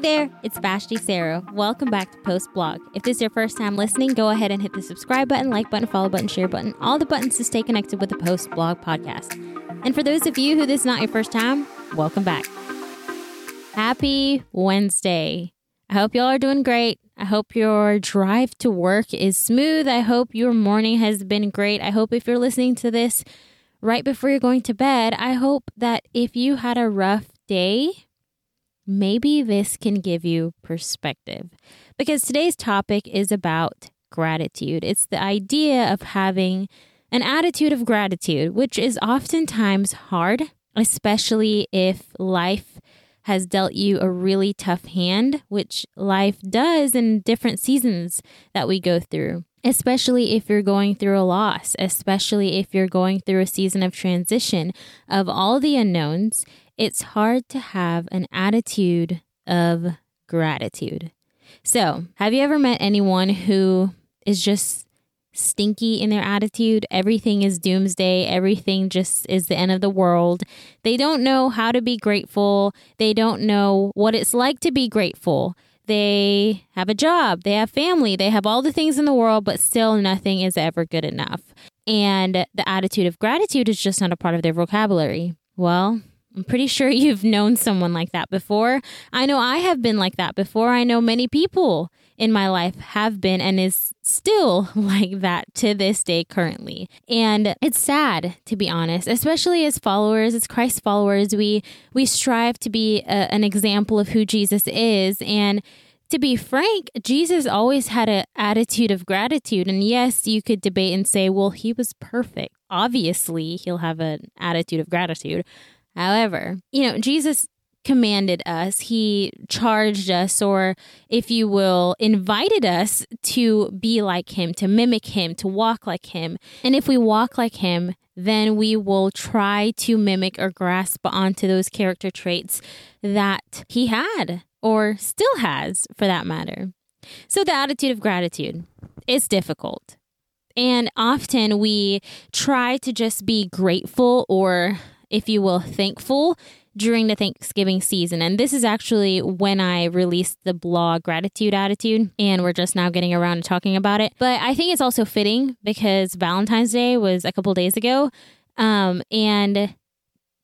There, it's Vashti Sarah. Welcome back to Post Blog. If this is your first time listening, go ahead and hit the subscribe button, like button, follow button, share button, all the buttons to stay connected with the Post Blog podcast. And for those of you who this is not your first time, welcome back. Happy Wednesday. I hope y'all are doing great. I hope your drive to work is smooth. I hope your morning has been great. I hope if you're listening to this right before you're going to bed, I hope that if you had a rough day, maybe this can give you perspective. Because today's topic is about gratitude. It's the idea of having an attitude of gratitude, which is oftentimes hard, especially if life has dealt you a really tough hand, which life does in different seasons that we go through. Especially if you're going through a loss, especially if you're going through a season of transition of all the unknowns, it's hard to have an attitude of gratitude. So, have you ever met anyone who is just stinky in their attitude? Everything is doomsday, everything just is the end of the world. They don't know how to be grateful, they don't know what it's like to be grateful. They have a job, they have family, they have all the things in the world, but still nothing is ever good enough. And the attitude of gratitude is just not a part of their vocabulary. Well, I'm pretty sure you've known someone like that before. I know I have been like that before. I know many people in my life have been and is still like that to this day currently. And it's sad to be honest, especially as followers, as Christ followers, we we strive to be a, an example of who Jesus is and to be frank, Jesus always had an attitude of gratitude. And yes, you could debate and say, well, he was perfect. Obviously, he'll have an attitude of gratitude. However, you know, Jesus commanded us, he charged us, or if you will, invited us to be like him, to mimic him, to walk like him. And if we walk like him, then we will try to mimic or grasp onto those character traits that he had or still has for that matter. So, the attitude of gratitude is difficult. And often we try to just be grateful or if you will, thankful during the Thanksgiving season. And this is actually when I released the blog Gratitude Attitude, and we're just now getting around to talking about it. But I think it's also fitting because Valentine's Day was a couple days ago. Um, and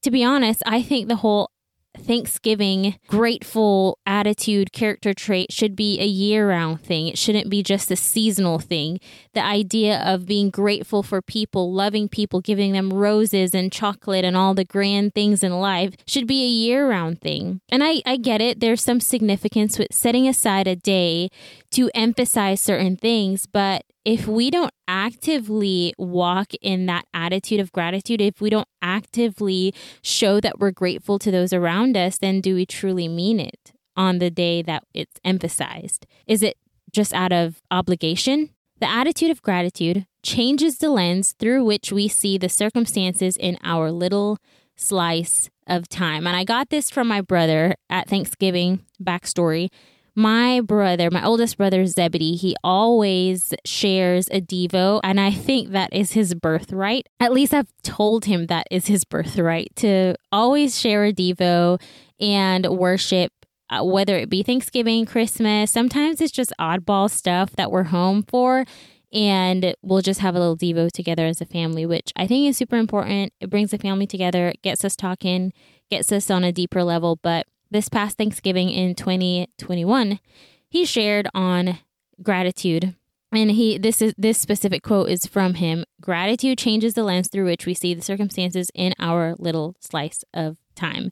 to be honest, I think the whole Thanksgiving grateful attitude character trait should be a year round thing. It shouldn't be just a seasonal thing. The idea of being grateful for people, loving people, giving them roses and chocolate and all the grand things in life should be a year round thing. And I, I get it. There's some significance with setting aside a day to emphasize certain things, but if we don't actively walk in that attitude of gratitude, if we don't actively show that we're grateful to those around us, then do we truly mean it on the day that it's emphasized? Is it just out of obligation? The attitude of gratitude changes the lens through which we see the circumstances in our little slice of time. And I got this from my brother at Thanksgiving backstory my brother, my oldest brother, Zebedee, he always shares a Devo. And I think that is his birthright. At least I've told him that is his birthright to always share a Devo and worship uh, whether it be Thanksgiving, Christmas, sometimes it's just oddball stuff that we're home for. And we'll just have a little Devo together as a family, which I think is super important. It brings the family together, gets us talking, gets us on a deeper level. But this past Thanksgiving in 2021, he shared on gratitude. And he this is this specific quote is from him. Gratitude changes the lens through which we see the circumstances in our little slice of time.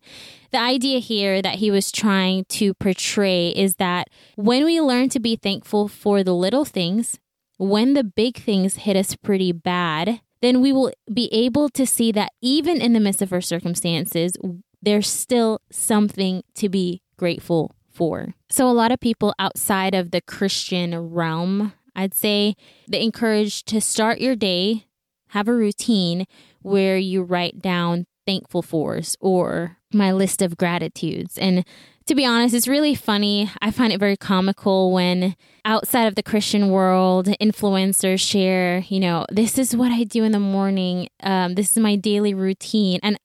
The idea here that he was trying to portray is that when we learn to be thankful for the little things, when the big things hit us pretty bad, then we will be able to see that even in the midst of our circumstances, there's still something to be grateful for. So, a lot of people outside of the Christian realm, I'd say, they encourage to start your day, have a routine where you write down thankful fors or my list of gratitudes. And to be honest, it's really funny. I find it very comical when outside of the Christian world, influencers share, you know, this is what I do in the morning. Um, this is my daily routine. And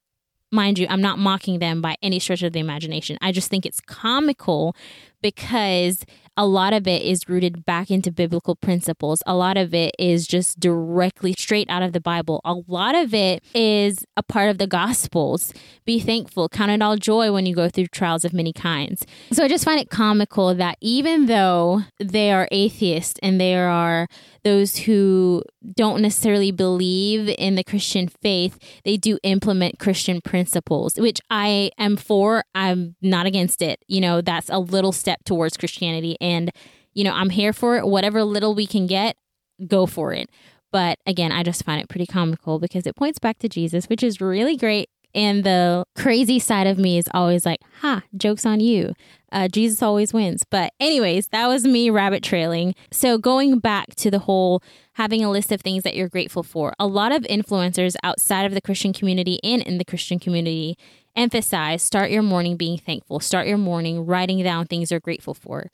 mind you, I'm not mocking them by any stretch of the imagination. I just think it's comical because a lot of it is rooted back into biblical principles. A lot of it is just directly straight out of the Bible. A lot of it is a part of the Gospels. Be thankful, count it all joy when you go through trials of many kinds. So I just find it comical that even though they are atheists and they are those who don't necessarily believe in the Christian faith, they do implement Christian principles, which I am for. I'm not against it. You know, that's a little step towards Christianity. And, you know, I'm here for it. Whatever little we can get, go for it. But again, I just find it pretty comical because it points back to Jesus, which is really great. And the crazy side of me is always like, ha, joke's on you. Uh, Jesus always wins. But, anyways, that was me rabbit trailing. So, going back to the whole having a list of things that you're grateful for, a lot of influencers outside of the Christian community and in the Christian community emphasize start your morning being thankful, start your morning writing down things you're grateful for.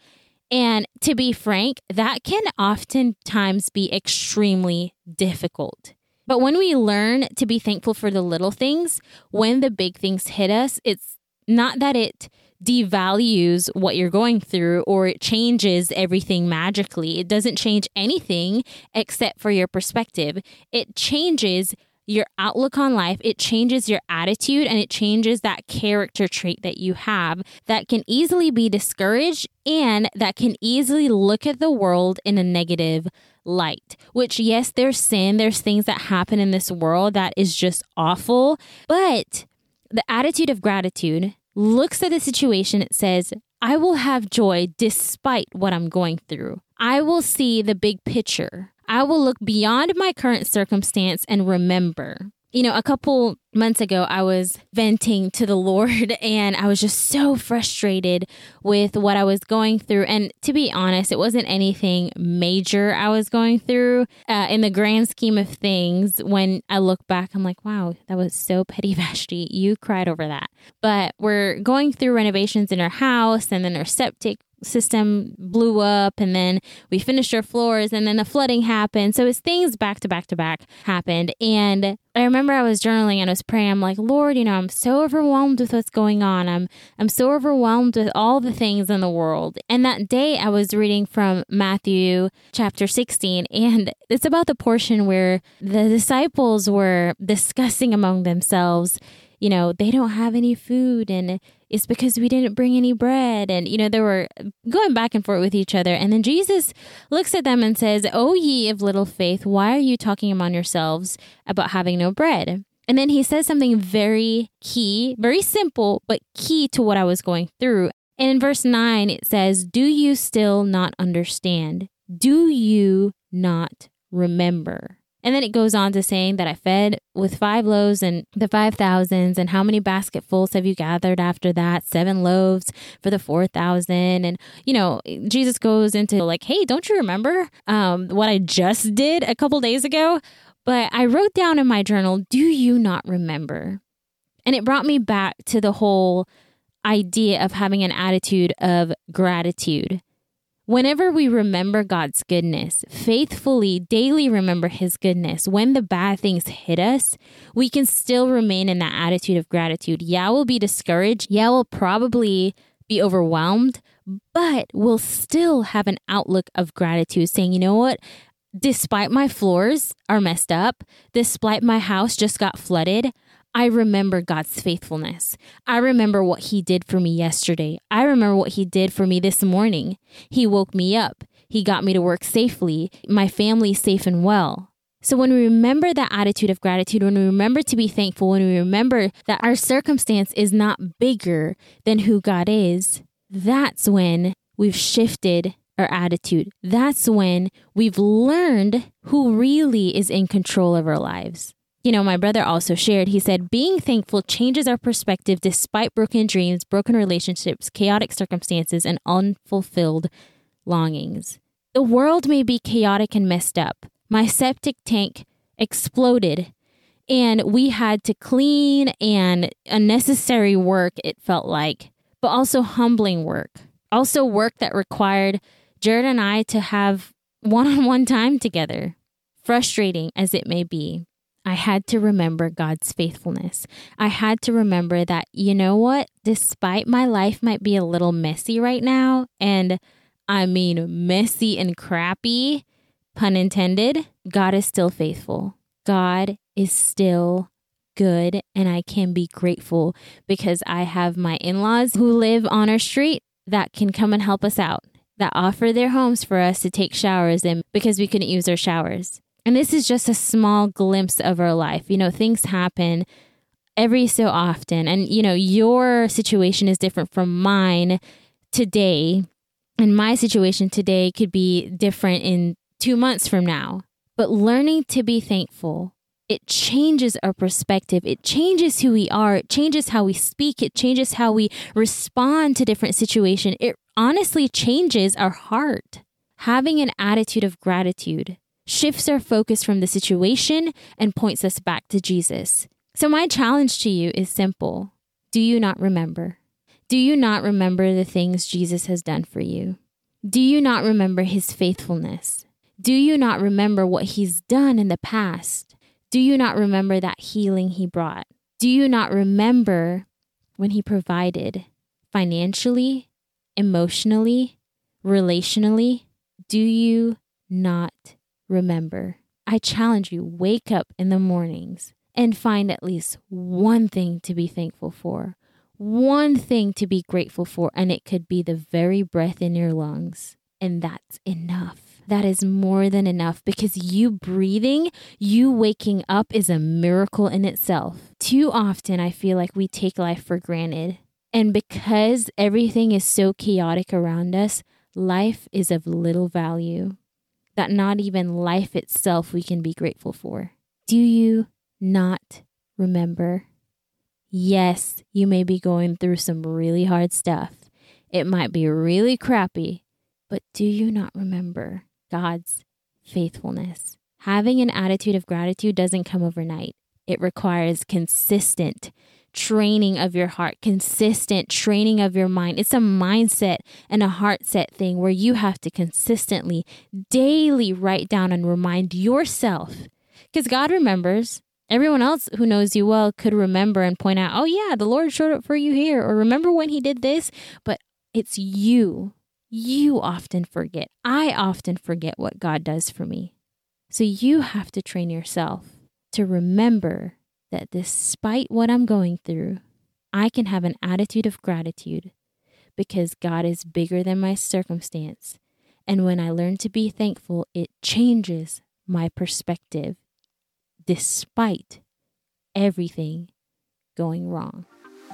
And to be frank, that can oftentimes be extremely difficult. But when we learn to be thankful for the little things, when the big things hit us, it's not that it devalues what you're going through or it changes everything magically. It doesn't change anything except for your perspective. It changes your outlook on life, it changes your attitude, and it changes that character trait that you have that can easily be discouraged and that can easily look at the world in a negative light. Which, yes, there's sin, there's things that happen in this world that is just awful, but the attitude of gratitude looks at the situation, it says, I will have joy despite what I'm going through. I will see the big picture. I will look beyond my current circumstance and remember. You know, a couple months ago, I was venting to the Lord and I was just so frustrated with what I was going through. And to be honest, it wasn't anything major I was going through. Uh, in the grand scheme of things, when I look back, I'm like, wow, that was so petty, Vashti. You cried over that. But we're going through renovations in our house and then our septic system blew up and then we finished our floors and then the flooding happened. So it's things back to back to back happened. And I remember I was journaling and I was praying. I'm like, Lord, you know, I'm so overwhelmed with what's going on. I'm I'm so overwhelmed with all the things in the world. And that day I was reading from Matthew chapter 16 and it's about the portion where the disciples were discussing among themselves you know, they don't have any food and it's because we didn't bring any bread. And, you know, they were going back and forth with each other. And then Jesus looks at them and says, O ye of little faith, why are you talking among yourselves about having no bread? And then he says something very key, very simple, but key to what I was going through. And in verse 9, it says, Do you still not understand? Do you not remember? And then it goes on to saying that I fed with five loaves and the five thousands, and how many basketfuls have you gathered after that? Seven loaves for the four thousand. And, you know, Jesus goes into like, hey, don't you remember um, what I just did a couple days ago? But I wrote down in my journal, do you not remember? And it brought me back to the whole idea of having an attitude of gratitude. Whenever we remember God's goodness, faithfully daily remember His goodness, when the bad things hit us, we can still remain in that attitude of gratitude. Yeah, we'll be discouraged. Yeah, we'll probably be overwhelmed, but we'll still have an outlook of gratitude, saying, you know what? Despite my floors are messed up, despite my house just got flooded, I remember God's faithfulness. I remember what He did for me yesterday. I remember what He did for me this morning. He woke me up. He got me to work safely. My family's safe and well. So, when we remember that attitude of gratitude, when we remember to be thankful, when we remember that our circumstance is not bigger than who God is, that's when we've shifted our attitude. That's when we've learned who really is in control of our lives you know, my brother also shared, he said, being thankful changes our perspective despite broken dreams, broken relationships, chaotic circumstances, and unfulfilled longings. The world may be chaotic and messed up. My septic tank exploded and we had to clean and unnecessary work, it felt like, but also humbling work. Also, work that required Jared and I to have one on one time together, frustrating as it may be. I had to remember God's faithfulness. I had to remember that, you know what? Despite my life might be a little messy right now, and I mean messy and crappy, pun intended, God is still faithful. God is still good, and I can be grateful because I have my in laws who live on our street that can come and help us out, that offer their homes for us to take showers in because we couldn't use our showers. And this is just a small glimpse of our life. You know, things happen every so often. And, you know, your situation is different from mine today. And my situation today could be different in two months from now. But learning to be thankful, it changes our perspective. It changes who we are. It changes how we speak. It changes how we respond to different situations. It honestly changes our heart. Having an attitude of gratitude shifts our focus from the situation and points us back to Jesus. So, my challenge to you is simple Do you not remember? Do you not remember the things Jesus has done for you? Do you not remember his faithfulness? Do you not remember what he's done in the past? Do you not remember that healing he brought? Do you not remember when he provided financially, emotionally, relationally? Do you not remember. I challenge you, wake up in the mornings and find at least one thing to be thankful for, one thing to be grateful for, and it could be the very breath in your lungs. And that's enough. That is more than enough because you breathing, you waking up is a miracle in itself. Too often, I feel like we take life for granted. And because everything is so chaotic around us, life is of little value that not even life itself we can be grateful for. Do you not remember? Yes, you may be going through some really hard stuff. It might be really crappy, but do you not remember God's faithfulness? Having an attitude of gratitude doesn't come overnight. It requires consistent training of your heart, consistent training of your mind. It's a mindset and a heart set thing where you have to consistently, daily write down and remind yourself. Because God remembers. Everyone else who knows you well could remember and point out, oh, yeah, the Lord showed up for you here, or remember when he did this. But it's you. You often forget. I often forget what God does for me. So you have to train yourself to remember that despite what I'm going through, I can have an attitude of gratitude because God is bigger than my circumstance. And when I learn to be thankful, it changes my perspective despite everything going wrong.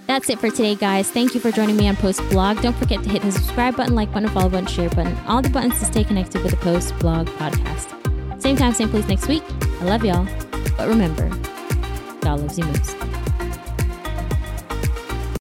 That's it for today, guys. Thank you for joining me on Post Blog. Don't forget to hit the subscribe button, like button, follow button, share button, all the buttons to stay connected with the Post Blog podcast. Same time, same place next week. I love y'all. But remember, God loves you most.